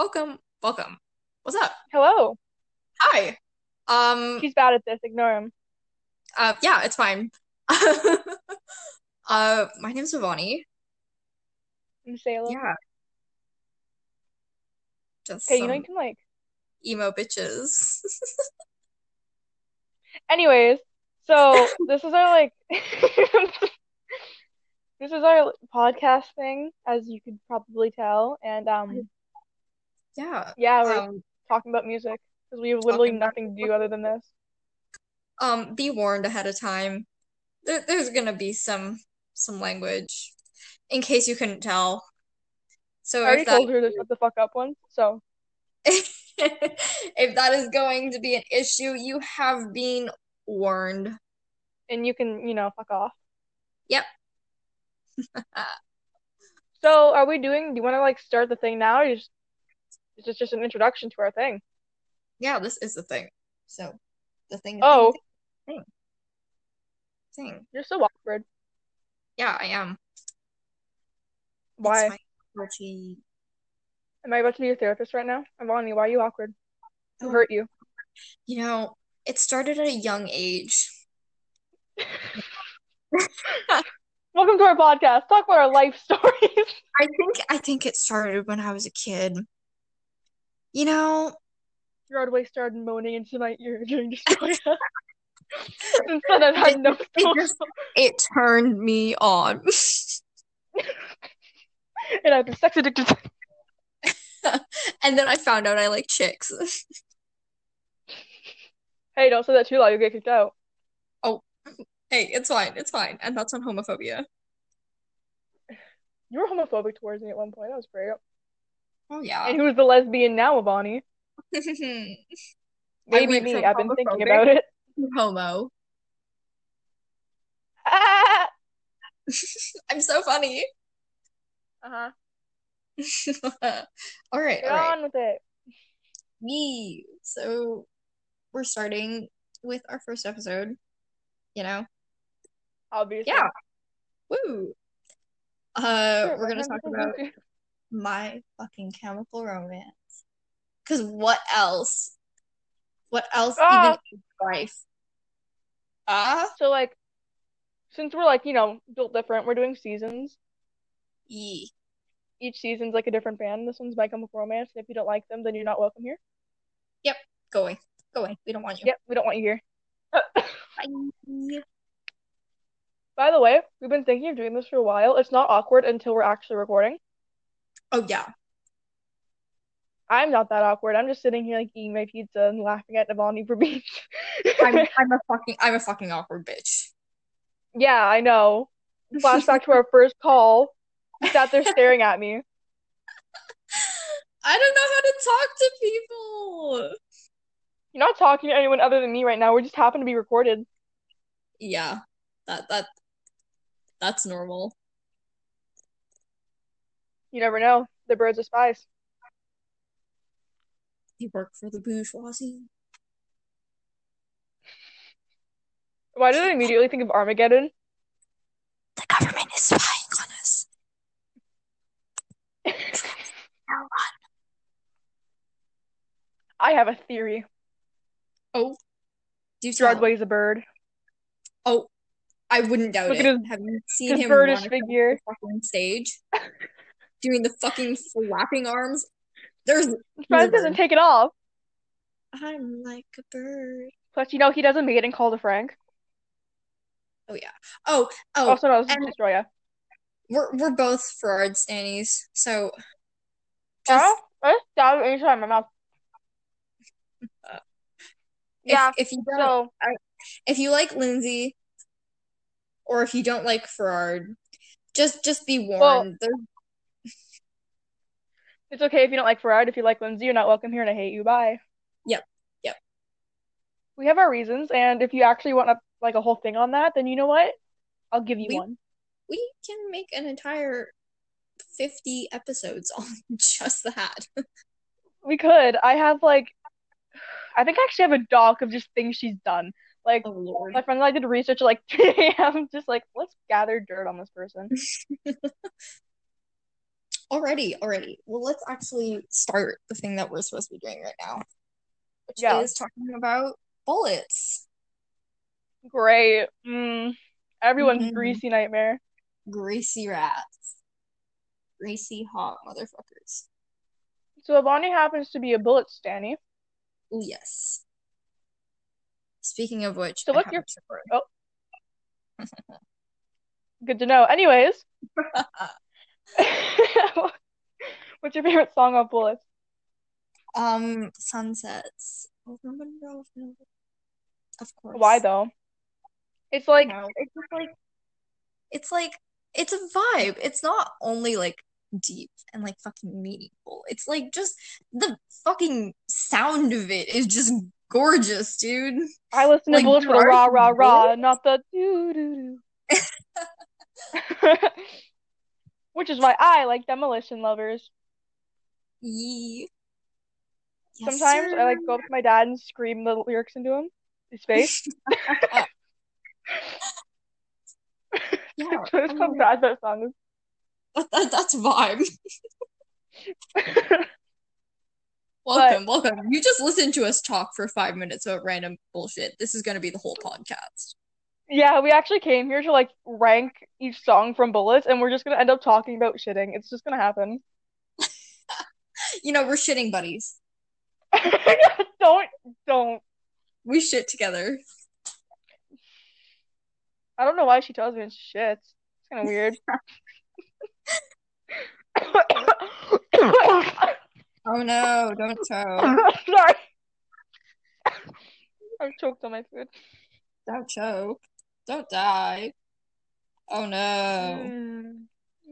welcome, welcome. What's up? Hello. Hi. Um, He's bad at this. Ignore him. uh, yeah, it's fine. Uh, my name's Ivani. I'm Salem. Yeah. Just Okay, you know you can like. emo bitches. Anyways, so this is our like. this is our podcast thing, as you could probably tell, and um, Yeah. yeah, we're Um, talking about music because we have literally nothing to do other than this. um, be warned ahead of time. There, there's gonna be some some language, in case you couldn't tell. So I already that told her to shut the fuck up once, so if that is going to be an issue, you have been warned. and you can you know fuck off. Yep. So are we doing? Do you want to like start the thing now? Or you just is just an introduction to our thing? Yeah, this is the thing. So the thing, Oh, thing, thing. you're so awkward. Yeah, I am. Why? Am I about to be your therapist right now? You. Why are you awkward? Who Oh, hurt you? you know, it started at a young age. Welcome to our podcast. Talk about our life stories. I think I think it started when I was a kid. You know, Gerard Way started moaning into my ear during Destroya. Instead, I've it had no just it just it turned me on. and I've been sex addicted. And then I found out I like chicks. Hey, don't say that too loud. You'll get kicked out. Oh, hey, it's fine. It's fine. And that's on homophobia. You were homophobic towards me at one point. That was great. Oh yeah. And who's the lesbian now, Avani? Maybe me. I've been thinking about it. homo. Ah! I'm so funny. Uh-huh. All right, Get all right. on with it. Me. So we're starting with our first episode, you know? Obviously. Yeah. Woo. Uh, Sure, we're gonna talk about My Fucking Chemical Romance. Cause what else? What else Ah! even life? Ah? So, like, since we're like, you know, built different, we're doing seasons. Yee. Each season's like a different band. This one's My Chemical Romance. And if you don't like them, then you're not welcome here. Yep. Go away. Go away. We don't want you. Yep, we don't want you here. Bye. By the way, we've been thinking of doing this for a while. It's not awkward until we're actually recording. Oh yeah. I'm not that awkward. I'm just sitting here like eating my pizza and laughing at Navani for being. I'm I'm a fucking I'm a fucking awkward bitch. Yeah, I know. Flashback to our first call. You sat there staring at me. I don't know how to talk to people. You're not talking to anyone other than me right now. We just happen to be recorded. Yeah. That that that's normal. You never know. The birds are spies. They work for the bourgeoisie. Why did I immediately think of Armageddon? The government is spying on us. I have a theory. Oh, do tell. Gerard Way's a bird. Oh, I wouldn't doubt Look it. his- Have you seen him birdish run across figure. the fucking stage? Doing the fucking flapping arms. There's Fred doesn't take it off. I'm like a bird. Plus, you know, he does a maiden call to Frank. Oh yeah. Oh, oh, Also known as and- Destroya. we're we're both Gerard stannies, so just I just stabbed it inside my mouth. Uh, if, Yeah, if you don't so if you like Lindsay or if you don't like Gerard, just just be warned. There's it's okay if you don't like Gerard. If you like Lindsay, you're not welcome here and I hate you. Bye. Yep, yep. We have our reasons, and if you actually want a, like a whole thing on that, then you know what? I'll give you We- one. we can make an entire 50 episodes on just that. We could. I have like, I think I actually have a doc of just things she's done. Like, Oh my friend and I did research at like 3 a.m. just like, let's gather dirt on this person. Already, already. Well, let's actually start the thing that we're supposed to be doing right now, which Yeah. is talking about bullets. Great. Mm. Everyone's Mhm. greasy nightmare. Greasy rats. Greasy hot motherfuckers. So Bonnie happens to be a bullet stanny. Oh yes. Speaking of which, So what's your-. Oh. Good to know. Anyways, what's your favorite song on Bullets? Um, sunsets. Of course. Why though? It's like No, it's just like it's like it's a vibe. It's not only like deep and like fucking meaningful. It's like just the fucking sound of it is just gorgeous, dude. I listen to Like, Bullets with a there rah rah rah, not the doo doo doo. Which is why I like Demolition Lovers. Yee. Yes, Sometimes I like go up to my dad and scream the lyrics into him, his face. Yeah, That's how bad that song that, that, that's vibe. is. Welcome, welcome. You just listened to us talk for five minutes about random bullshit. This is gonna be the whole podcast. Yeah, we actually came here to like rank each song from Bullets, and we're just gonna end up talking about shitting. It's just gonna happen. You know, we're shitting buddies. Don't, don't. We shit together. I don't know why she tells me it's shit. It's kind of weird. Oh no, don't choke. Sorry. I'm choked on my food. Don't choke. Don't die. Oh no. Mm.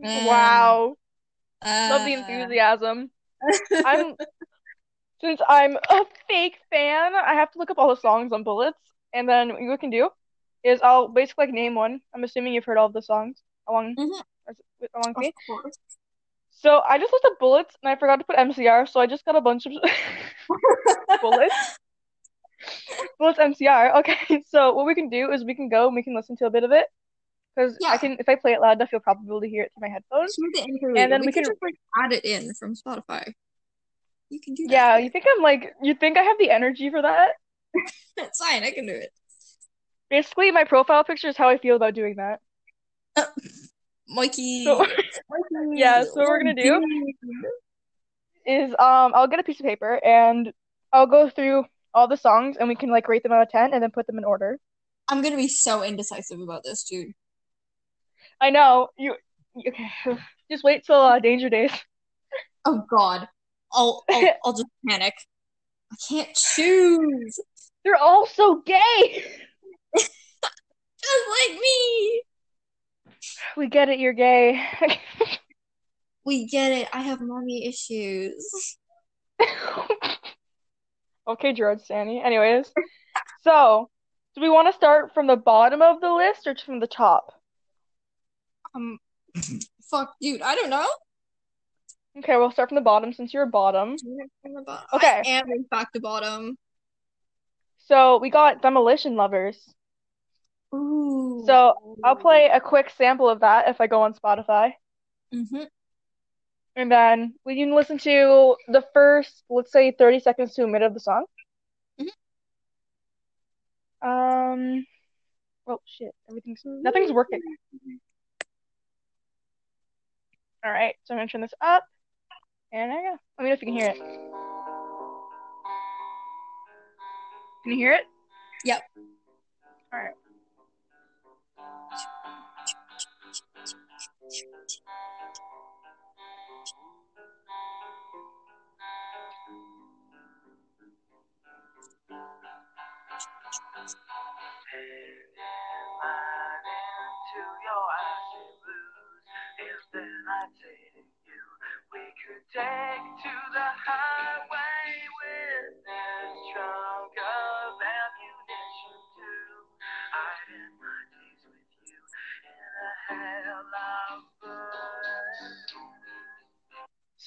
Mm. Wow. Love the Uh, enthusiasm. I'm since I'm a fake fan, I have to look up all the songs on Bullets, and then what you can do is I'll basically like name one. I'm assuming you've heard all of the songs along Mhm. along with me. So I just looked up Bullets and I forgot to put MCR, so I just got a bunch of Bullets. Bullets MCR. Okay, so what we can do is we can go and we can listen to a bit of it. Because Yeah. I can, if I play it loud enough, you'll probably be able to hear it through my headphones. The. And then we, we can, can- just like add it in from Spotify. You can do that. Yeah, you think I'm like, you think I have the energy for that? It's fine. I can do it. Basically, my profile picture is how I feel about doing that. Mikey. So, Mikey. Yeah, so what we're gonna do is um, I'll get a piece of paper and I'll go through all the songs and we can like rate them out of 10 and then put them in order. I'm gonna be so indecisive about this, dude. I know you. you- Okay, just wait till uh, Danger Days. Oh God. I'll I'll, I'll just panic. I can't choose. They're all so gay. Just like me. We get it, you're gay. We get it. I have mommy issues. Okay, Gerard Stanley. Anyways, so do we want to start from the bottom of the list or from the top? Um, fuck, dude. I don't know. Okay, we'll start from the bottom since you're a bottom. I Okay. am in fact the bottom. So we got Demolition Lovers. Ooh. So I'll play a quick sample of that if I go on Spotify. hmm And then we can listen to the first, let's say, 30 seconds to a minute of the song. Mhm. Um, oh shit, everything's nothing's working. All right, so I'm gonna turn this up, and there you go. Let me know if you can hear it. Can you hear it? Yep. All right.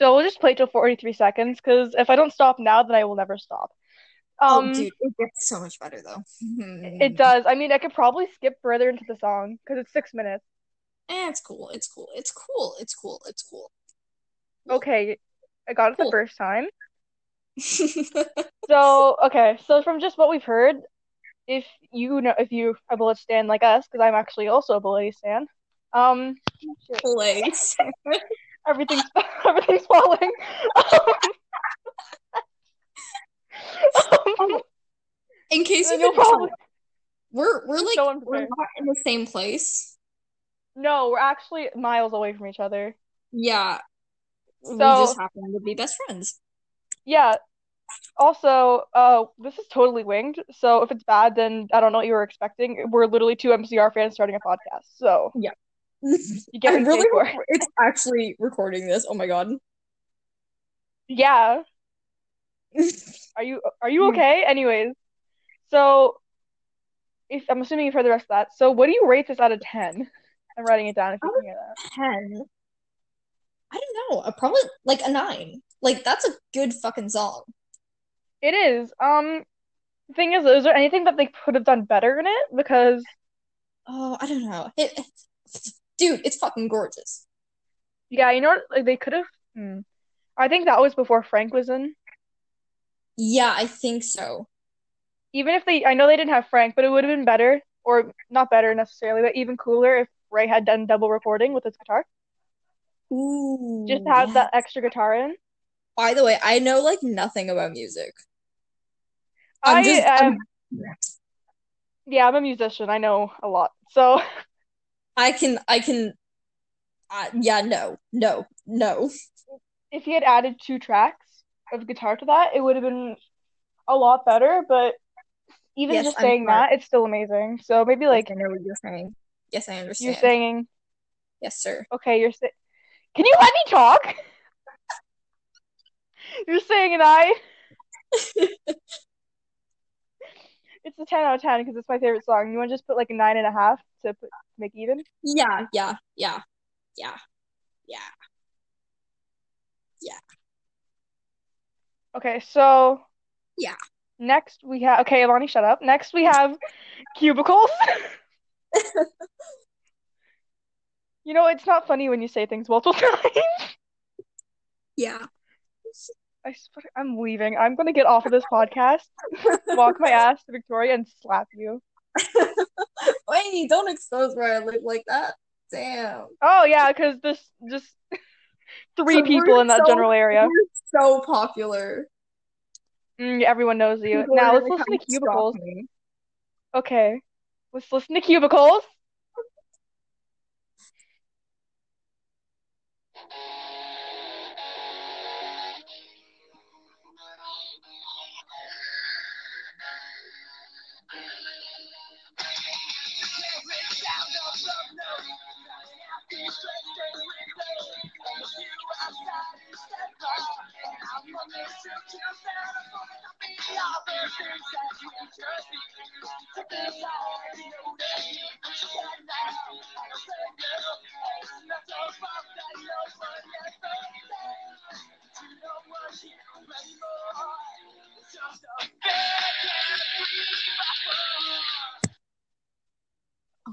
So we'll just play till 43 seconds, because if I don't stop now, then I will never stop. Um, oh, dude, it gets so much better though. it does. I mean, I could probably skip further into the song because it's six minutes. Eh, it's cool. It's cool. It's cool. It's cool. It's cool. Okay, I got it the first time. So, okay, so from just what we've heard, if you know if you a bullet stan like us, because I'm actually also a bullet stan, um, Place. everything's everything's falling. Um, In case you you'll probably we're we're like so we're not in the same place. No, we're actually miles away from each other. Yeah, we So, just happen to be best friends. yeah. Also, uh, this is totally winged. So if it's bad, then I don't know what you were expecting. We're literally two MCR fans starting a podcast. So Yeah. you get I really it's actually recording this. Oh my god. Yeah. Are you are you Hmm. okay? Anyways, so if I'm assuming you've heard the rest of that. So what do you rate this out of 10? I'm writing it down if you can hear that. Ten. I don't know. Uh, probably like a nine. Like that's a good fucking song. It is. Um, the thing is, is there anything that they could have done better in it? Because Oh, I don't know. It, it- dude, it's fucking gorgeous. yeah, you know what? Like they could have. Hmm. I think that was before Frank was in. Yeah, I think so. Even if they, I know they didn't have Frank, but it would have been better, or not better necessarily, but even cooler if Ray had done double recording with his guitar. Ooh, Just have yeah. that extra guitar in. By the way, I know like nothing about music. I'm I just, am. I'm, Yeah, I'm a musician. I know a lot. So, I can, I can, uh, yeah, no, no, no. if he had added two tracks of guitar to that, it would have been a lot better. But even Yes, just I'm saying smart. that, it's still amazing. So maybe like Yes, I know what you're saying. Yes, I understand. you're saying, Yes, sir. okay, you're saying, can you let me talk? You're saying an I. It's a 10 out of 10 because it's my favorite song. You want to just put like a nine and a half to put, make even? Yeah, yeah, yeah, yeah, yeah. Okay, so Yeah. next we have okay, Alani, shut up. Next we have cubicles. You know, it's not funny when you say things multiple times. Yeah. I swear, I'm leaving. I'm gonna get off of this podcast, walk my ass to Victoria, and slap you. Wait, don't expose where I live like that. Damn. Oh yeah, because this just three So people in that so- general area. So popular. Mm, everyone knows you. People Now let's listen to cubicles. Okay, let's listen to cubicles.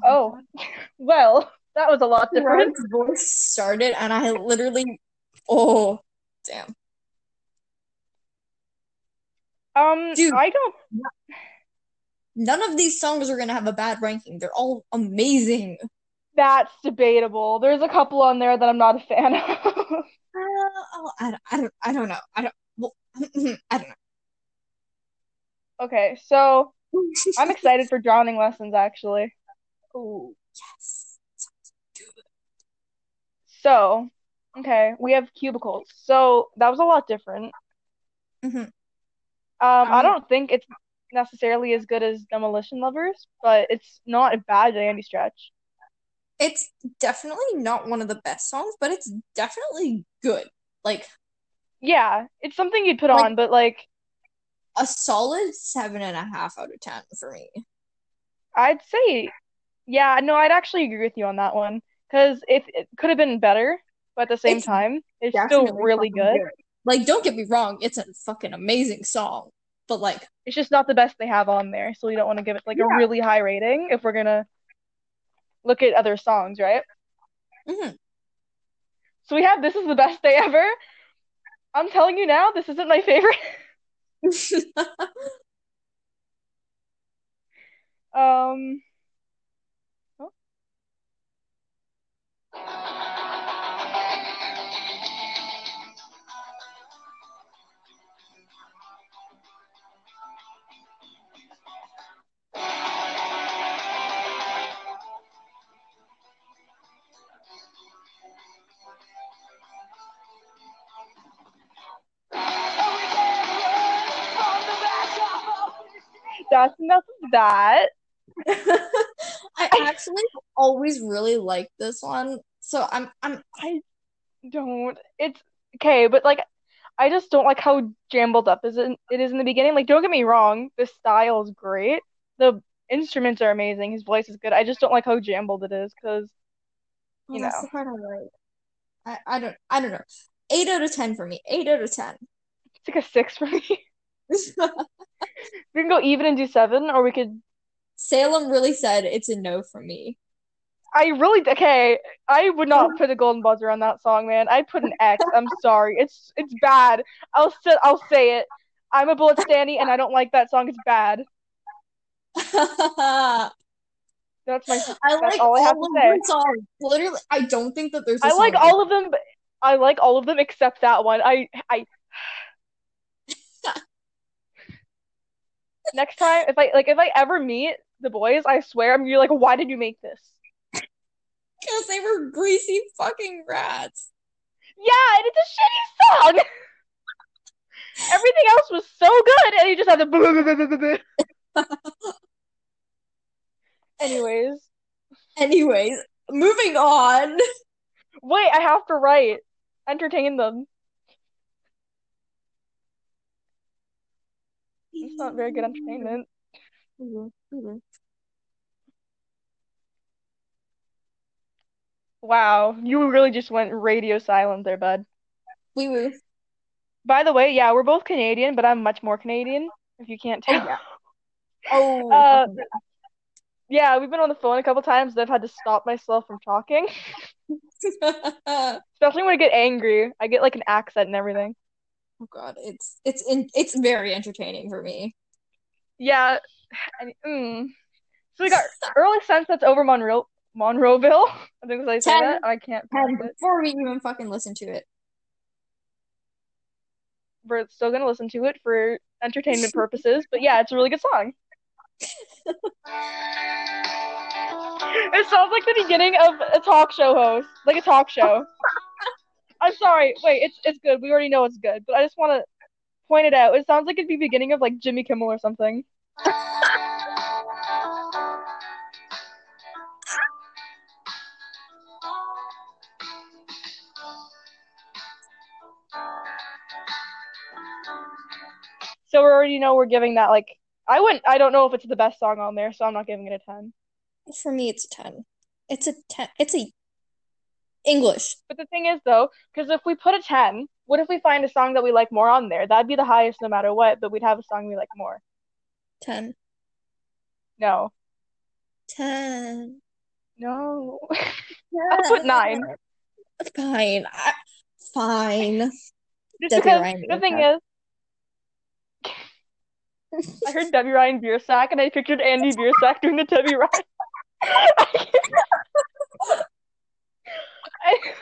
Oh, well, that was a lot different. Voice started, and I literally, oh, damn. Um, Dude. I don't. None of these songs are gonna have a bad ranking. They're all amazing. That's debatable. There's a couple on there that I'm not a fan of. Uh, oh, I, don't- I don't, I don't know. I don't, well, I don't know. Okay, so. I'm excited for drowning lessons actually. Oh, yes. So, okay, we have cubicles. So that was a lot different. Mhm. Um, I Um, don't think it's necessarily as good as Demolition Lovers, but it's not a bad by any stretch. It's definitely not one of the best songs, but it's definitely good. Like Yeah, it's something you'd put Like- on, but like a solid seven and a half out of ten for me. I'd say, yeah, no, I'd actually agree with you on that one because if it could have been better, but at the same It's time, it's still really good. Like, don't get me wrong, it's a fucking amazing song, but like, It's just not the best they have on there, so we don't want to give it like a really high rating if we're gonna look at other songs, right? mhm. So we have This Is the Best Day Ever. I'm telling you now, this isn't my favorite. Um, oh. That's enough of that. I actually always really like this one. So I'm I'm I don't. It's okay, but like, I just don't like how jambled up is it, it is in the beginning. Like, don't get me wrong, the style is great. The instruments are amazing. His voice is good. I just don't like how jambled it is because, oh, you oh, that's know. the part I like. I, I don't I don't know. Eight out of ten for me. Eight out of ten. it's like a six for me. We can go even and do seven, or we could. Salem really said it's a no for me. I really okay. I would not put a golden buzzer on that song, man. I'd put an X. I'm sorry. It's it's bad. I'll say I'll say it. I'm a Bullet Stanny, and I don't like that song. It's bad. I That's my. like all I have all to of say. songs. Literally, I don't think that there's a I like all of them. But I like all of them except that one. I I. Next time, if I like, if I ever meet the boys, I swear I'm be like, why did you make this? because they were greasy fucking rats. Yeah, and it's a shitty song. Everything else was so good, and you just had to. Anyways, Anyways, moving on. wait, I have to write. Entertain them. It's not very good entertainment. Wow, you really just went radio silent there, bud. Wee woo. By the way, yeah, we're both Canadian, but I'm much more Canadian, if you can't tell. yeah. Oh, Uh, Yeah, we've been on the phone a couple times. and I've had to stop myself from talking, especially when I get angry. I get like an accent and everything. God, it's it's in it's very entertaining for me. Yeah, and, mm. So we got early sunsets over Monroe Monroeville. I think was I say that. I can't it. before we even fucking listen to it, We're still gonna listen to it for entertainment purposes, but yeah, it's a really good song. It sounds like the beginning of a talk show host, like a talk show. I'm sorry. Wait, it's it's good. We already know it's good, but I just want to point it out. It sounds like it'd be beginning of like Jimmy Kimmel or something. So we already know we're giving that like I wouldn't. I don't know if it's the best song on there, so I'm not giving it a ten. for me, it's a ten. It's a ten. It's a English. But the thing is, though, because if we put a 10, what if we find a song that we like more on there? That'd be the highest no matter what, but we'd have a song we like more. Ten. No. Ten. No. I'll put nine. Fine. I, fine. Just Debbie because Ryan the thing is, I heard Debbie Ryan beer sack and I pictured Andy Biersack doing the Debbie Ryan.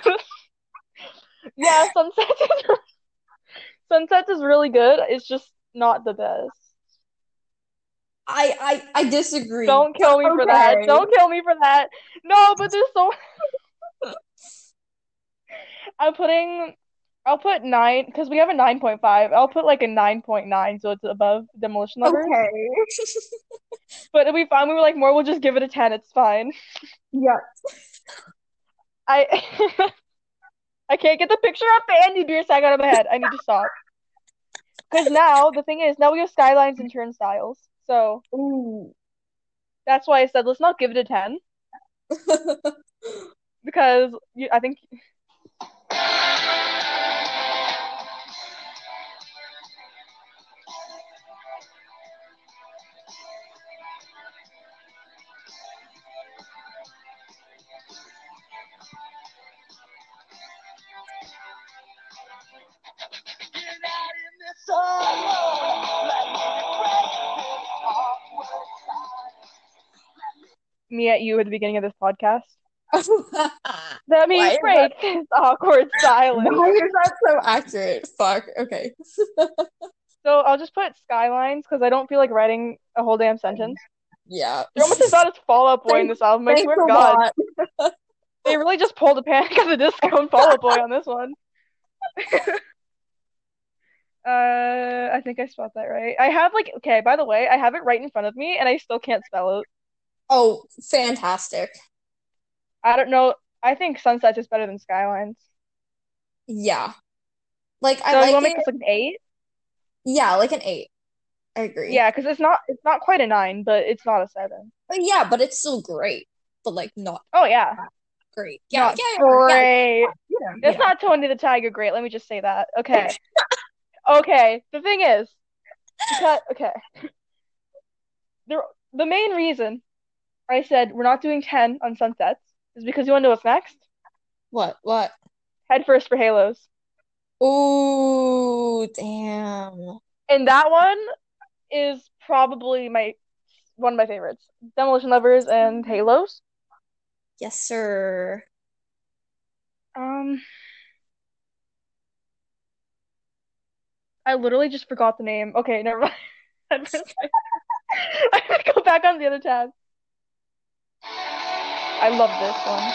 Yeah, Sunsets is Sunsets is really good. It's just not the best. I I I disagree. Don't kill me for that. Don't kill me for that. No, but there's so. I'm putting. I'll put nine because we have a nine point five. I'll put like a nine point nine, so it's above demolition lovers. Okay. But if we find we were like more, we'll just give it a ten. It's fine. yeah. I. I can't get the picture of Andy Biersack out of my head. I need to stop. Because now the thing is, now we have skylines and turnstiles. So Ooh. that's why I said let's not give it a ten because you, I think you at the beginning of this podcast. That means is break this awkward silence. Why is that so accurate? Fuck. Okay. So I'll just put skylines because I don't feel like writing a whole damn sentence. Yeah. They're almost as bad as Fall Out Boy in this album. I swear to God, they really just pulled a Panic at the Disco and Fall Out Boy on this one. uh, I think I spelled that right. I have like okay. By the way, I have it right in front of me, and I still can't spell it. Oh, fantastic. I don't know. I think Sunsets is better than Skylines. Yeah. Like So I you like want make it. this like an eight? Yeah, like an eight. I agree. Yeah, because it's not it's not quite a nine, but it's not a seven. But yeah, but it's still great. But like not Oh yeah, great. Yeah, not yeah, yeah, yeah, great. yeah, It's not Tony the Tiger great. Let me just say that. Okay. Okay. The thing is, because okay, the the main reason I said we're not doing ten on sunsets is because you want to know what's next? What? What? Head first for Halos, Ooh, damn. and that one is probably my one of my favorites. Demolition Lovers and Halos. Yes, sir. Um, I literally just forgot the name. Okay, never mind. I have to go back on the other tab. I love this one.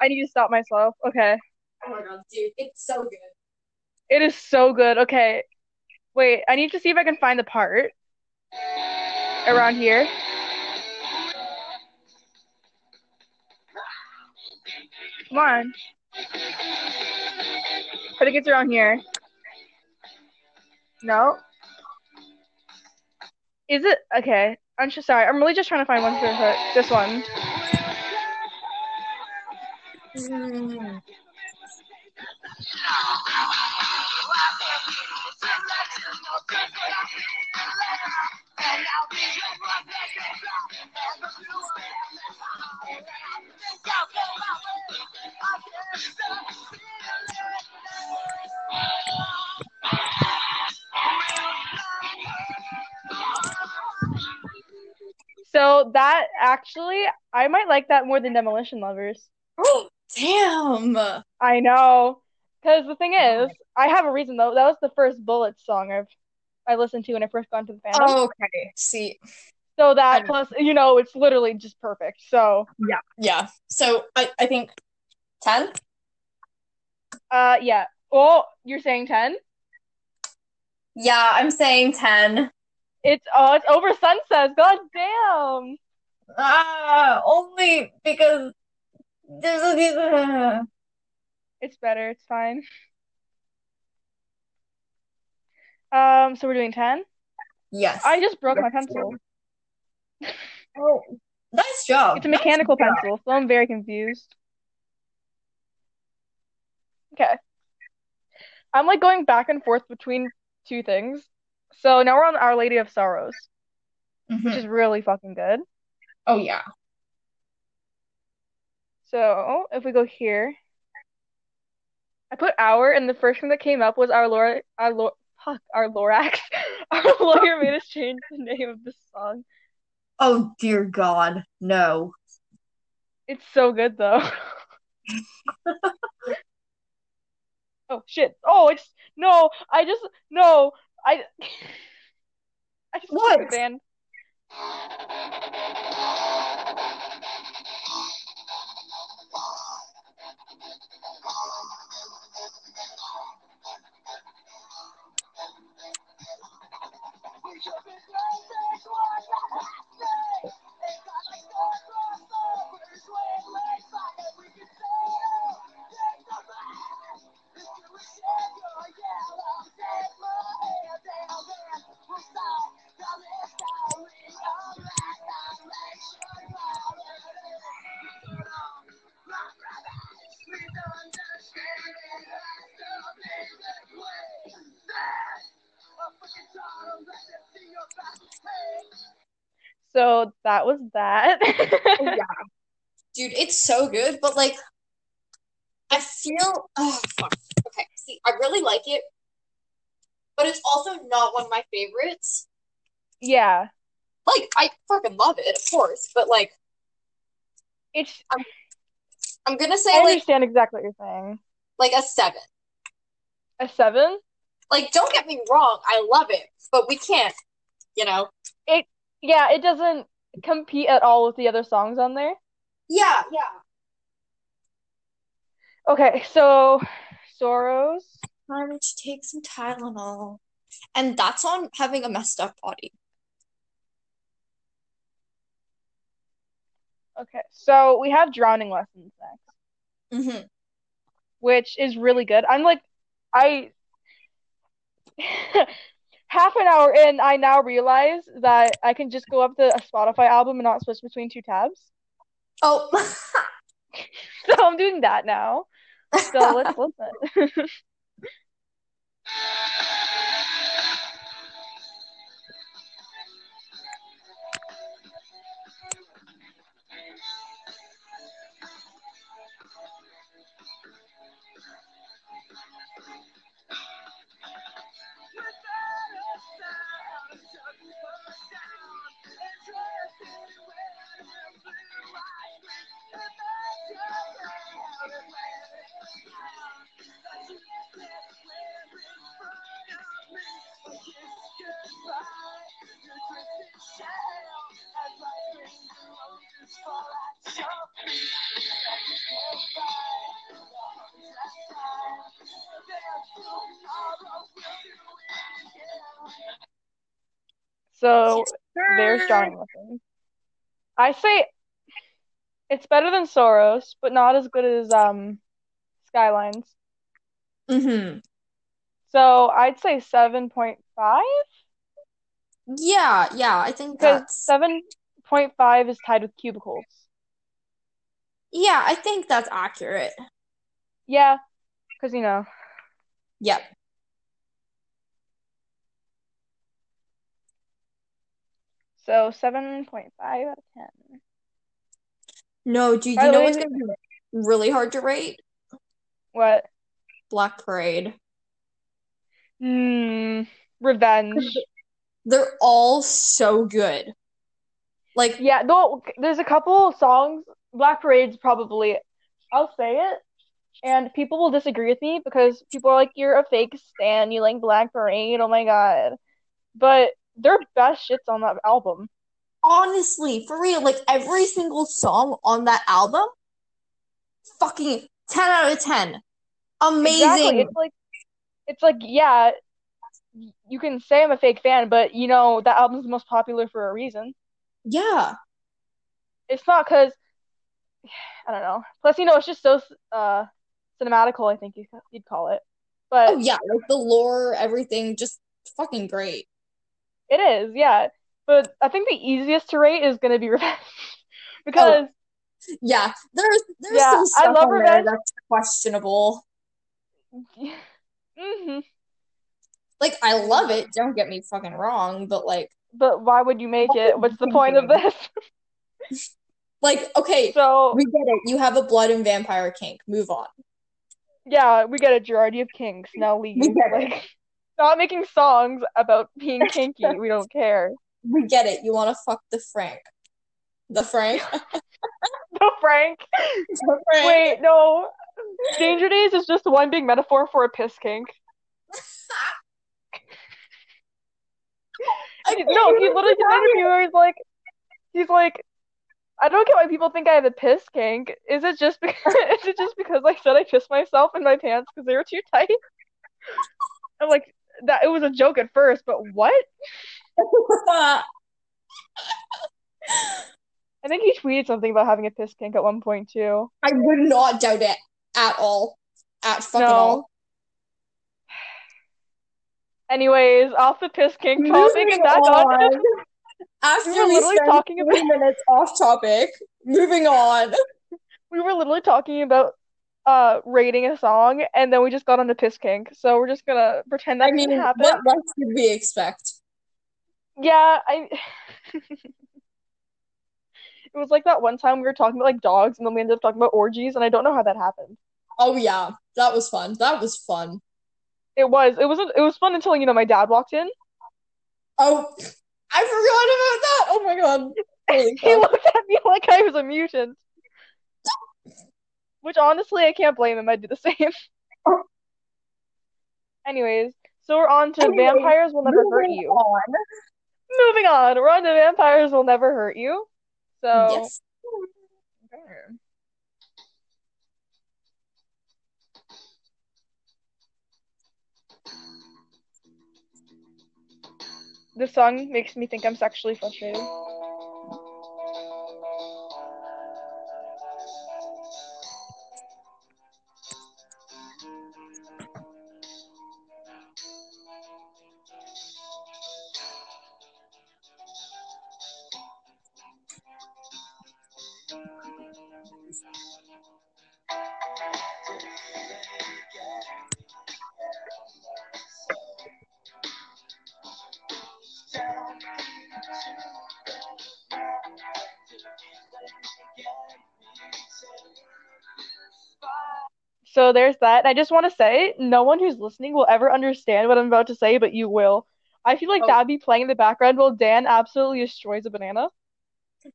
I need to stop myself. Okay. Oh my god, dude, it's so good. It is so good. Okay. Wait, I need to see if I can find the part around here. Come on. I think it's around here. No. Is it? Okay. I'm just sorry. I'm really just trying to find one for her. This one. Mm. So that actually, I might like that more than Demolition Lovers. Oh, damn. I know. Because the thing is, I have a reason though. That was the first Bullets song I've I listened to when I first got into the fandom. Oh, okay. See, So that plus, you know, it's literally just perfect. So, yeah. Yeah. So I, I think 10? uh, yeah. Oh, you're saying 10? Yeah, I'm saying 10. It's oh, it's over Sunsets. God damn. Ah, only because It's better. It's fine. Um, so we're doing 10? Yes. I just broke my pencil. Oh, nice job. It's a mechanical Nice pencil, so I'm very confused. Okay. I'm like going back and forth between two things. So now we're on Our Lady of Sorrows, which Mhm. is really fucking good. Oh yeah. So if we go here, I put our, and the first thing that came up was our Laura, our Lor, fuck, our Lorax. Our lawyer made us change the name of the song. Oh dear God, no. It's so good though. Oh shit. Oh, it's no. I just no. I I just What? band. So that was that. Oh, yeah. Dude, it's so good, but like I feel oh fuck. Okay. See, I really like it, but it's also not one of my favorites. Yeah. Like I fucking love it, of course, but like It's I'm I'm gonna say I like understand exactly what you're saying. like a seven. A seven? Like, don't get me wrong, I love it, but we can't, you know. Yeah, it doesn't compete at all with the other songs on there. Yeah, yeah. Okay, so Sorrows. Time to take some Tylenol. And that's on having a messed up body. Okay, so we have Drowning Lessons next, Mm-hmm. which is really good. I'm like, I half an hour in, I now realize that I can just go up to a Spotify album and not switch between two tabs. Oh, So I'm doing that now. So let's listen. So there's Drowning Lessons. I say it's better than Sorrows, but not as good as um Skylines. Mm-hmm. So I'd say 7.5 Yeah, yeah, I think because 7.5 is tied with Cubicles. yeah, I think that's accurate. Yeah, because you know, Yep. So 7.5 out of 10. No, do you By know what's gonna be really hard to rate? What? Black Parade. Hmm, Revenge. They're all so good. Like, Yeah, no, there's a couple songs. Black Parade's probably, I'll say it, and people will disagree with me because people are like, "You're a fake stan. You like Black Parade. Oh my God!" But their best shits on that album. honestly, for real, like every single song on that album, fucking 10 out of 10. Amazing. Exactly. It's like, it's like, yeah, you can say I'm a fake fan, but you know that album's the most popular for a reason. Yeah. It's not because I don't know. Plus, you know, it's just so uh cinematical. I think you you'd call it, but Oh, yeah. Like the lore, everything, just fucking great. It is, yeah. But I think the easiest to rate is gonna be Revenge because Yeah. There's there's Yeah, some I love Revenge. that's questionable. hmm Like, I love it. Don't get me fucking wrong, but like, But why would you make it? What's the point of this? like, okay, So we get it. You have a blood and vampire kink. Move on. yeah, we get a. You have kinks. Now leave. We get it. Not making songs about being kinky. We don't care. We get it. You want to fuck the Frank. The Frank? No, Frank. The Frank. Wait, no. Danger Days is just one big metaphor for a piss kink. I no, he literally did an interview where he's like, he's like, I don't get why people think I have a piss kink. Is it just because is it just because I said I pissed myself in my pants because they were too tight? I'm like that. It was a joke at first, but what? I think he tweeted something about having a piss kink at one point too. I would not doubt it at all. At fucking No. all. Anyways, off the piss kink topic Moving and back on. on. After We were literally spent talking three minutes off topic, moving on. we were literally talking about uh rating a song and then we just got on to piss kink. So we're just gonna pretend that I mean, didn't happen. what less did we expect? Yeah, I It was like that one time we were talking about like dogs, and then we ended up talking about orgies, and I don't know how that happened. Oh yeah, that was fun. That was fun. It was. It wasn't. It was fun until you know my dad walked in. Oh, I forgot about that. Oh my god. He looked at me like I was a mutant. Which honestly, I can't blame him. I'd do the same. Anyways, so we're on to Anyways, vampires will never hurt Moving you. on. Moving on, we're on to vampires will never hurt you. So Yes. Okay. This song makes me think I'm sexually frustrated. So there's that. And I just want to say, no one who's listening will ever understand what I'm about to say, but you will. I feel like Oh. that'd be playing in the background while Dan absolutely destroys a banana.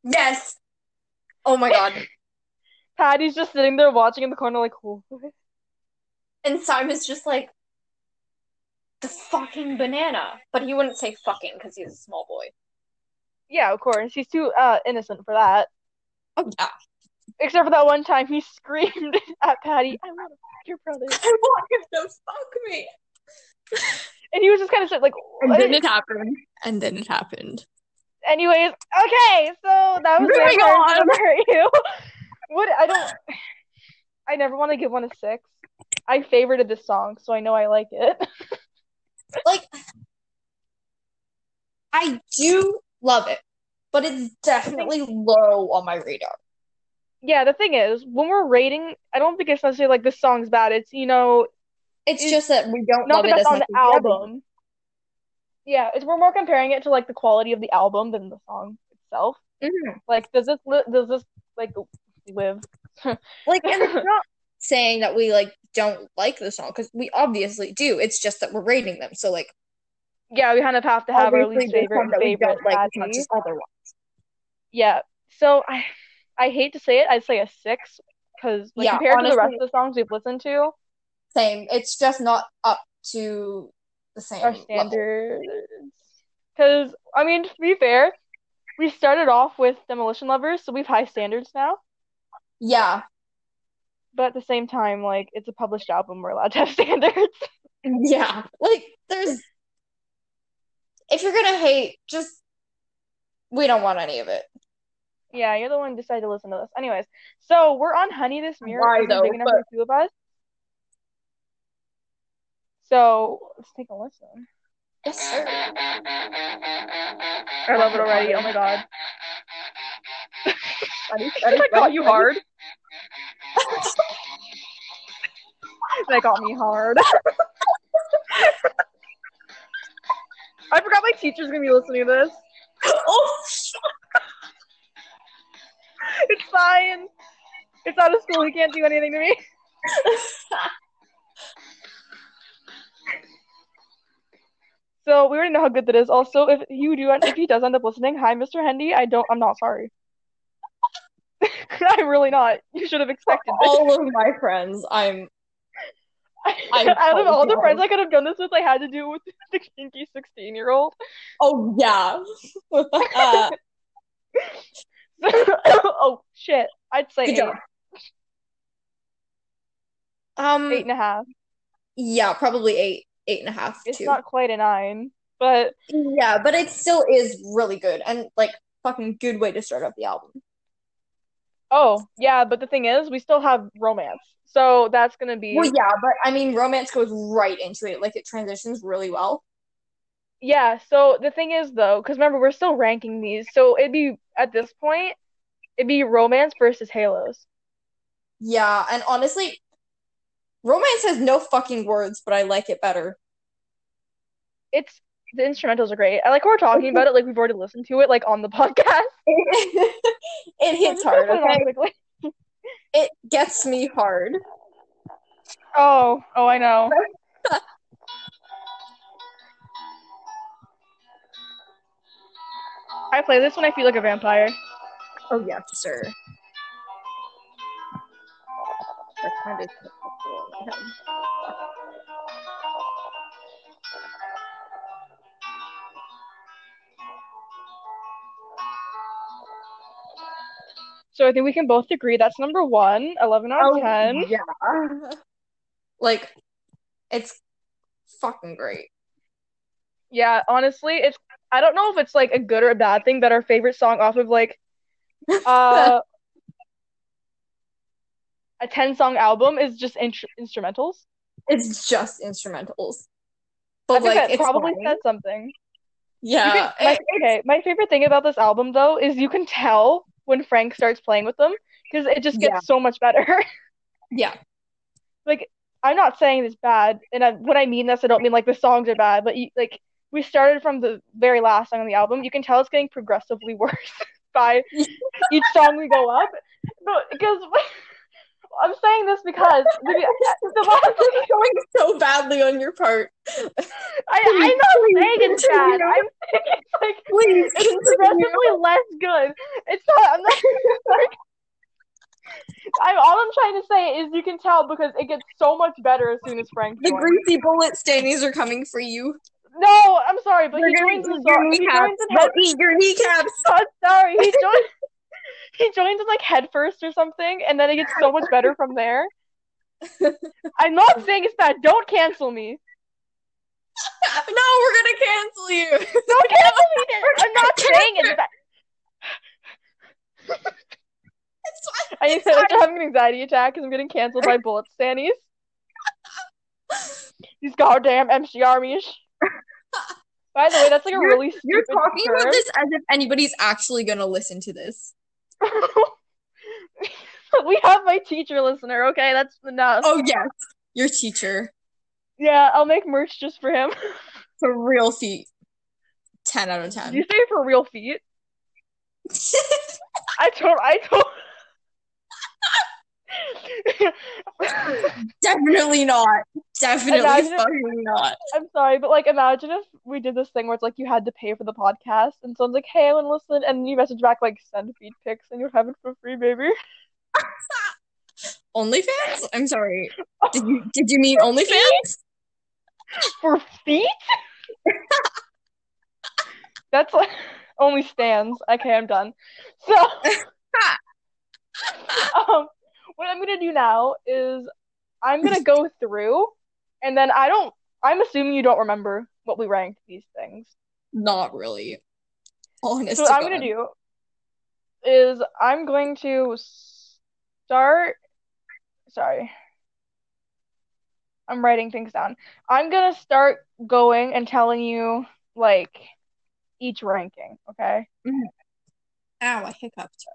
Yes. Oh my god. Patty's just sitting there watching in the corner, like? And Simon's just like the fucking banana, but he wouldn't say fucking because he's a small boy. Yeah, of course. He's too uh innocent for that. Oh yeah. Except for that one time he screamed at Patty, I want to fuck your brother. I want him to fuck me. And he was just kind of sit like, And "What?" then it happened. And then it happened. Anyways, okay, so that was Moving Vampires on. Will Never Hurt You. What I don't I never want to give one a six. I favorited this song, so I know I like it. Like I do love it, but it's definitely low on my radar. Yeah, the thing is, when we're rating, I don't think it's necessarily like this song's bad. It's, you know, It's It's just that we don't not love the it on the album. Yeah, it's we're more comparing it to like the quality of the album than the song itself. Mhm. Like, does this li does this like live? Like, and it's not saying that we like don't like the song because we obviously do. It's just that we're rating them. So like, Yeah, we kind of have to have our least favorite and that we favorite don't like as much as other ones. Yeah, so I I hate to say it, I'd say a six because like Yeah, compared to the rest of the songs we've listened to, Same. It's just not up to the same our standards. Because I mean, to be fair, we started off with Demolition Lovers, so we've high standards now. Yeah, But at the same time, like it's a published album, we're allowed to have standards. yeah. Like, there's if you're gonna hate, just we don't want any of it. Yeah, you're the one who decided to listen to this. Anyways, so we're on Honey This Mirror Why, isn't though? big enough But- for two of us. So let's take a listen. Yes, sir. I love it already. Oh my god. Ready? That got you hard. that got me hard. I forgot my teacher's gonna be listening to this. School. He can't do anything to me. So we already know how good that is. Also, if you do, if he does end up listening, hi, Mr. Hendy. I don't. I'm not sorry. I'm really not. You should have expected this. all of my friends, I'm I'm Out of all the friends I could have done this with, I had to do it with the kinky 16 year old. oh yeah. Uh, oh shit! I'd say Good eight, job. Um eight and a half. yeah, probably eight, eight and a half It's too. not quite a nine, but Yeah, but it still is really good and like fucking good way to start off the album. oh yeah. But the thing is, we still have romance, so that's gonna be Well, yeah, but I mean, romance goes right into it. Like it transitions really well. Yeah, so the thing is though, because remember we're still ranking these, so it'd be at this point, it'd be romance versus Halos. Yeah, and honestly, romance has no fucking words, but I like it better. It's the instrumentals are great. I like we're talking about it like we've already listened to it like on the podcast. it hits hard, put it on okay? It gets me hard. Oh, oh, I know. I play this when I feel like a vampire. Oh yes, sir. My head. So I think we can both agree that's number one, 11 out of Oh 10. yeah. Like it's fucking great. Yeah, honestly, it's I don't know if it's like a good or a bad thing that our favorite song off of like uh a 10 song album is just intr instrumentals. It's just instrumentals. I But think like that probably fine. says something. Yeah. can, my, okay, my favorite thing about this album though is you can tell when Frank starts playing with them because it just gets Yeah. so much better. yeah. Like I'm not saying it's bad, and I, when I mean this, I don't mean like the songs are bad, but you, like we started from the very last song on the album. You can tell it's getting progressively worse by each song we go up. But because I'm saying this because the, the last It's going so badly on your part. I, I'm not saying it's bad. I'm saying it's like Please it's continue. progressively less good. It's not. I'm not. I'm all I'm trying to say is you can tell because it gets so much better as soon as Frank The joins. greasy bullet stannies are coming for you. No, I'm sorry, but They're he joins your so- he joins head. eat your kneecaps. I'm sorry, he joins. he joins in like head first or something, and then it gets so much better from there. I'm not saying it's bad. Don't cancel me. No, we're gonna cancel you. Don't cancel me. I'm not saying it's bad. It's fine. I It's I'm fine. having an anxiety attack because I'm getting canceled by bullet stannies. These goddamn MC armies. By the way, that's like a You're- really stupid You're talking term. about this as if anybody's actually gonna listen to this. we have my teacher listener. Okay, that's enough. Oh yes, your teacher. Yeah, I'll make merch just for him. for real feat. Ten out of ten. you say for real feet? I told. I told. Definitely not. Definitely Imagine- fucking not. I'm sorry, but like, imagine if we did this thing where it's like you had to pay for the podcast, and someone's like, "Hey, I want to listen," and you message back like, "Send feed pics," and you have it for free, baby. OnlyFans? I'm sorry. Did you did you mean OnlyFans? For feet? That's like only stands. Okay, I'm done. So, um, what I'm gonna do now is I'm gonna go through, and then I don't. I'm assuming you don't remember what we ranked these things. Not really. Honest So to what I'm gonna do is I'm going to start. Sorry. I'm writing things down. I'm gonna start going and telling you like each ranking, okay? Mm-hmm. Ow, I hiccuped.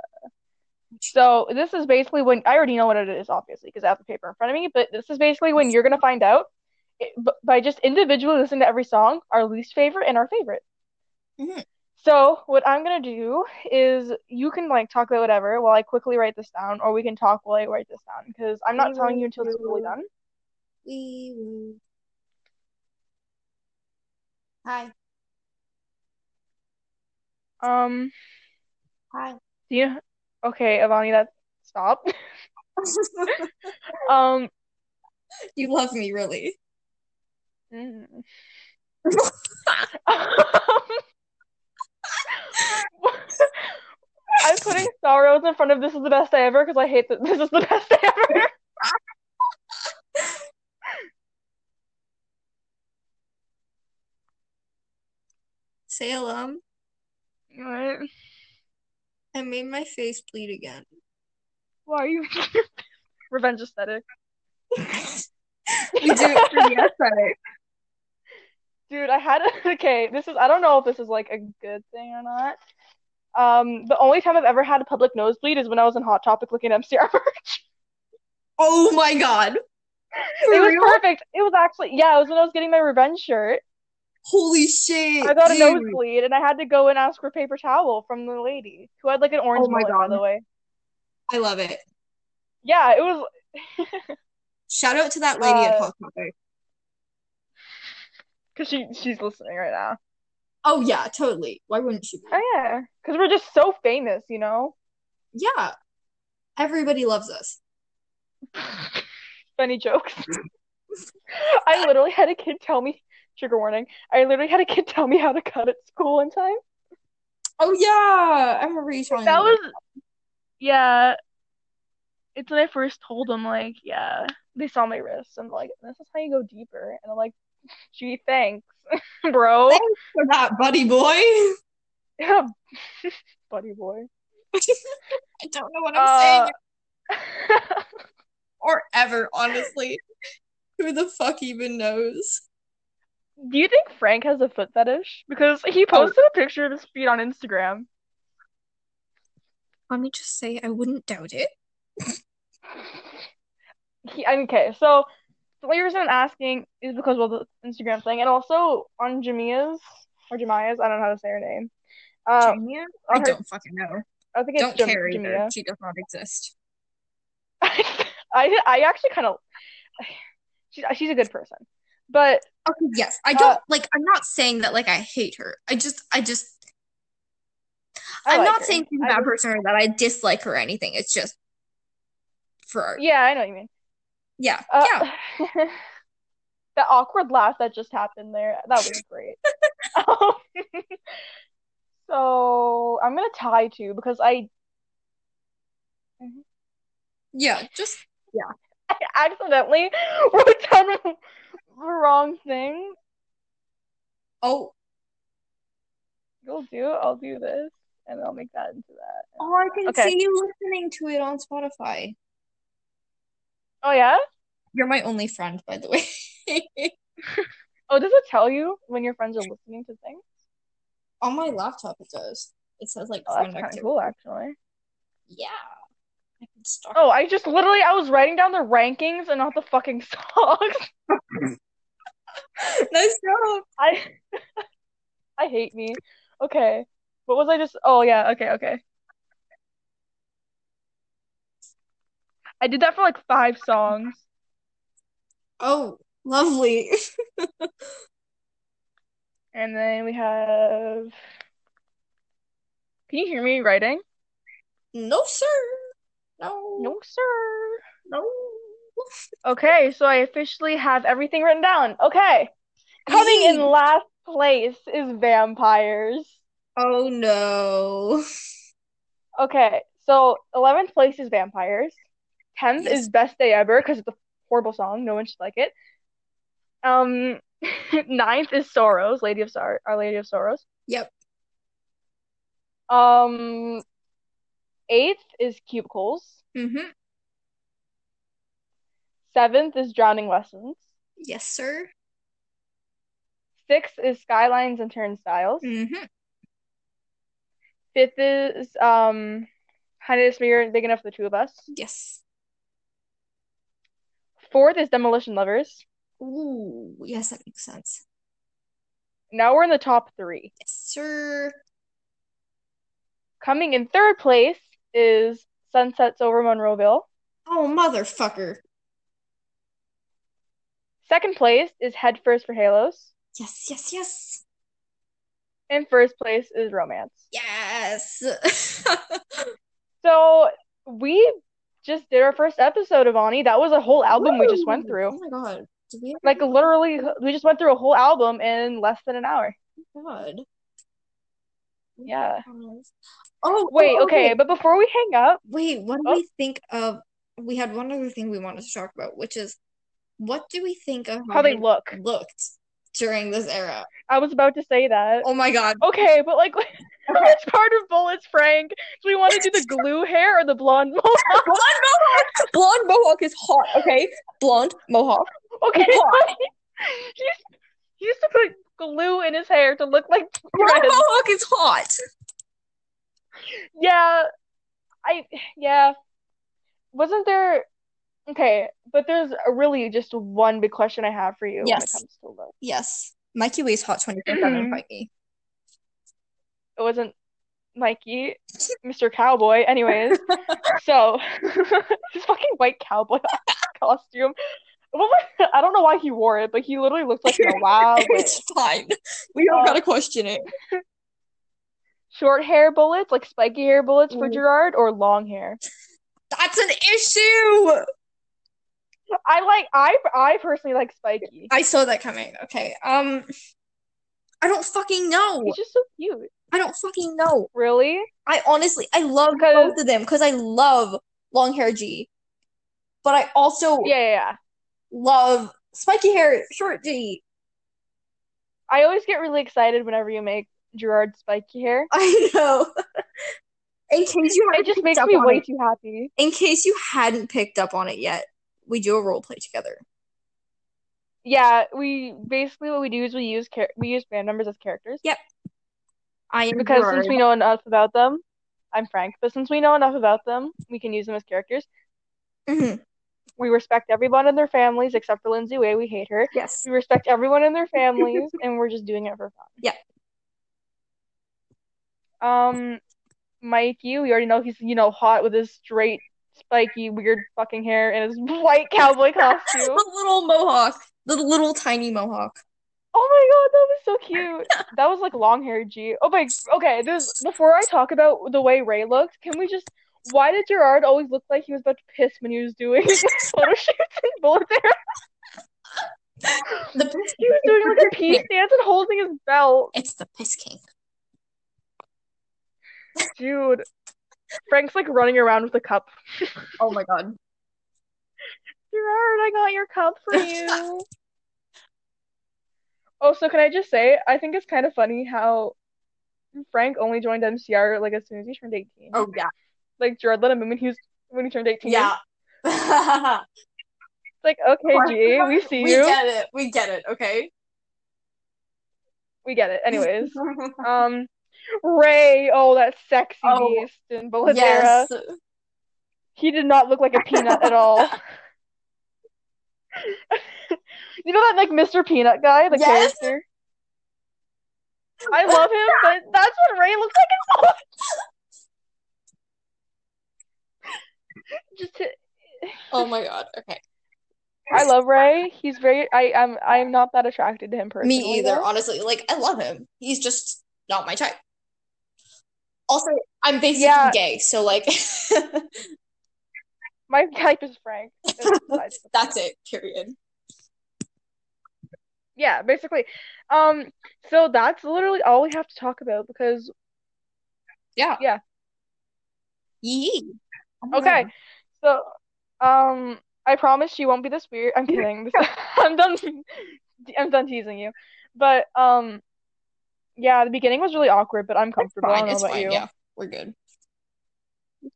So this is basically when I already know what it is, obviously, because I have the paper in front of me. But this is basically when you're gonna find out it, b- by just individually listening to every song, our least favorite and our favorite. Mhm. So what I'm gonna do is you can like talk about whatever while I quickly write this down, or we can talk while I write this down because I'm not telling you until it's fully done. Woo. Hi. Um, Hi. do you? Okay, Avani, that stop. Um, you love me, really. mm. I'm putting sorrows in front of this is the best day ever because I hate that this is the best day ever. Salem, Alright. I made my face bleed again. Why are you revenge aesthetic? we do it for the aesthetic. Dude, I had a okay, this is I don't know if this is like a good thing or not. Um, the only time I've ever had a public nosebleed is when I was in Hot Topic looking at MCR merch. Oh my god. It was perfect. It was actually yeah, it was when I was getting my revenge shirt. Holy shit. I got a nosebleed and I had to go and ask for paper towel from the lady who had like an orange Oh my mullet, by God. the way. I love it. Yeah, it was Shout out to that lady at Uh, Hot Topic. because she she's listening right now. Oh yeah, totally. Why wouldn't she? be? Oh yeah, because we're just so famous, you know. Yeah. Everybody loves us. Funny jokes. I literally had a kid tell me, trigger warning. I literally had a kid tell me how to cut at school one time. Oh yeah, I remember you telling That me. was, yeah. It's when I first told them, like, yeah, they saw my wrist and like, this is how you go deeper. And I'm like, gee, thanks, bro. Thanks for that, buddy boy. Yeah, buddy boy. I don't know what I'm Uh, saying or ever, honestly. Who the fuck even knows? Do you think Frank has a foot fetish? Because he posted a picture of his feet on Instagram. Let me just say, I wouldn't doubt it. He, okay, so the only reason I'm asking is because of the Instagram thing, and also on Jamia's or Jemiah's, I don't know how to say her name. Uh, Jamia? I her- don't fucking know. I think it's Don't Jam- care either. Jamia. She does not exist. I I actually kind of she's she's a good person, but Okay, yes. I Uh, don't like I'm not saying that like I hate her. I just I just I I'm like not her. saying she's a bad person or that I dislike her or anything. It's just for art. yeah, I know what you mean. Yeah. Uh, Yeah. that awkward laugh that just happened there, that was great. Um, so I'm gonna tie two because I Yeah, just yeah. I accidentally wrote down the wrong thing. oh You'll do. I'll do this, and I'll make that into that. oh I can Okay. see you listening to it on Spotify. Oh yeah. You're my only friend, by the way. Oh, does it tell you when your friends are listening to things? On my laptop it does. It says like Oh, that's kind of cool, actually. Yeah. I can stalk Oh, I just literally I was writing down the rankings and not the fucking songs. nice job. I I hate me. Okay. What was I just Oh yeah, okay, okay. I did that for like five songs. Oh, lovely. And then we have Can you hear me writing? No, sir. No. No, sir. No. Okay, so I officially have everything written down. Okay. Coming in last place is Vampires. Oh no. Okay, so 11th place is Vampires. 10th Yes. is Best Day Ever because it's a horrible song. No one should like it. Um, ninth is Sorrows, Lady of Sor Our Lady of Sorrows. Yep. Um, 8th is Cubicles. Mm-hmm. 7th is Drowning Lessons. Yes, sir. 6th is Skylines and Turnstiles. Mm-hmm. 5th is um, Highness Mirror, Big Enough for the Two of Us. Yes. 4th is Demolition Lovers. Ooh, yes, that makes sense. Now we're in the top three. Yes, sir. Coming in third place is Sunsets Over Monroeville. Oh, motherfucker. Second place is Head First for Halos. Yes, yes, yes. And first place is Romance. Yes. So we just did our first episode of Ani. That was a whole album we just went through. Oh my god. Did we Like literally, we just went through a whole album in less than an hour. Oh god. Yeah. Oh, Wait, oh, okay, but before we hang up, Wait, what do Oh. we think of? We had one other thing we wanted to talk about, which is what do we think of how they look. looked during this era? I was about to say that. Oh my god. Okay, but like, which part of Bullets, Frank? Do we want to do the glue hair or the blonde mohawk? Blonde mohawk. Blonde mohawk is hot. Okay, blonde mohawk. Okay, he used, he used to put glue in his hair to look like Blonde mohawk is hot. Yeah, I yeah. Wasn't there? Okay, but there's a really just one big question I have for you when it Yes. comes to look. Yes. Mikey Way's hot 24/7, Mhm. Mikey. It wasn't Mikey, Mr. Cowboy. Anyways, so his fucking white cowboy costume. Was- I don't know why he wore it, but he literally looked like a wild It's fine. We don't gotta question it. short hair bullets, like spiky hair bullets for Mm. Gerard, or long hair. That's an issue. I like I I personally like spiky. I saw that coming. Okay. Um, I don't fucking know. He's just so cute. I don't fucking know. Really? I honestly, I love Because- both of them because I love long hair G, but I also Yeah, yeah, yeah. love spiky hair short G. I always get really excited whenever you make Gerard spiky hair. I know. In case you It just makes me way it, too happy. in case you hadn't picked up on it yet, we do a role play together. Yeah, we basically what we do is we use char we use band members as characters Yep. I am because Gerard. since we know enough about them, I'm Frank, but since we know enough about them, we can use them as characters. Mhm. We respect everyone in their families except for Lindsey Way. We hate her. Yes. We respect everyone in their families, and we're just doing it for fun. Yeah. Um, Mike, you we already know he's, you know, hot with his straight, spiky, weird fucking hair and his white cowboy costume. The little mohawk, the little tiny mohawk. Oh my God, that was so cute. That was like long hair G. Oh my, okay, this before I talk about the way Ray looked, can we just why did Gerard always look like he was about to piss when he was doing photo shoots and bullet there? The He was doing like a pee stance and holding his belt. It's the piss king. Dude. Frank's like running around with a cup. Oh my god. Gerard, I got your cup for you. Oh, so can I just say, I think it's kind of funny how Frank only joined MCR like as soon as he turned 18. Oh yeah. Like Gerard let him in when he was when he turned 18. Yeah. It's like, okay, G, we see we you. get it. We get it. Okay. We get it. Anyways. Um Ray, oh that sexy Oh, beast in Bullet yes. He did not look like a peanut at all. You know that like Mr. Peanut guy, the Yes. character? I love him, but that's what Ray looks like. Just to, Oh my god. Okay. I love Ray. He's very I am I'm not that attracted to him personally. Me either, though. honestly. Like, I love him. He's just not my type. Also, I'm basically Yeah. gay, so like, My type is Frank. That's besides the that's point. it, period. Yeah, basically. Um, so that's literally all we have to talk about because Yeah. Yeah. Yee. Oh okay. God. So um I promise you won't be this weird. I'm kidding. I'm done I'm done teasing you. But um yeah, the beginning was really awkward, but I'm It's comfortable. I fine. don't know It's about fine. you. Yeah, we're good.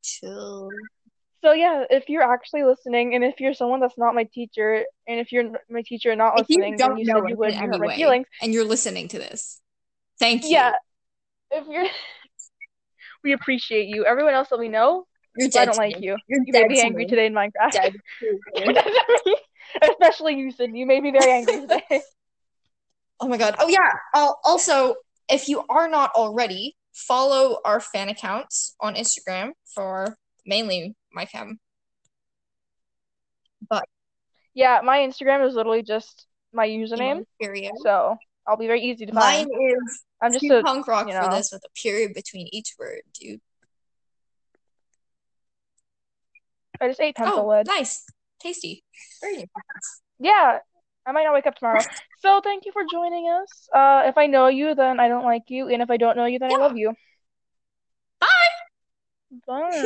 Chill. So yeah, if you're actually listening, and if you're someone that's not my teacher, and if you're my teacher and not If you listening, then don't you know said you us would, hurt my feelings. and you're listening to this, thank you. Yeah, if you're, we appreciate you. Everyone else that we know, You're I don't to like me. you. You're You may dead be to angry me. today in Minecraft. Dead. Especially you, Sid. You may be very angry today. Oh my God. Oh yeah. Uh, also, if you are not already, follow our fan accounts on Instagram for mainly my chem. But yeah, my Instagram is literally just my username, Period. so I'll be very easy to find. Mine is I'm just a punk rock you for this with a period between each word, dude. I just ate pencil Oh, lead. nice. Tasty. Very nice. Yeah, I might not wake up tomorrow. So thank you for joining us. Uh, if I know you, then I don't like you, and if I don't know you, then I love you. Bye. Bye.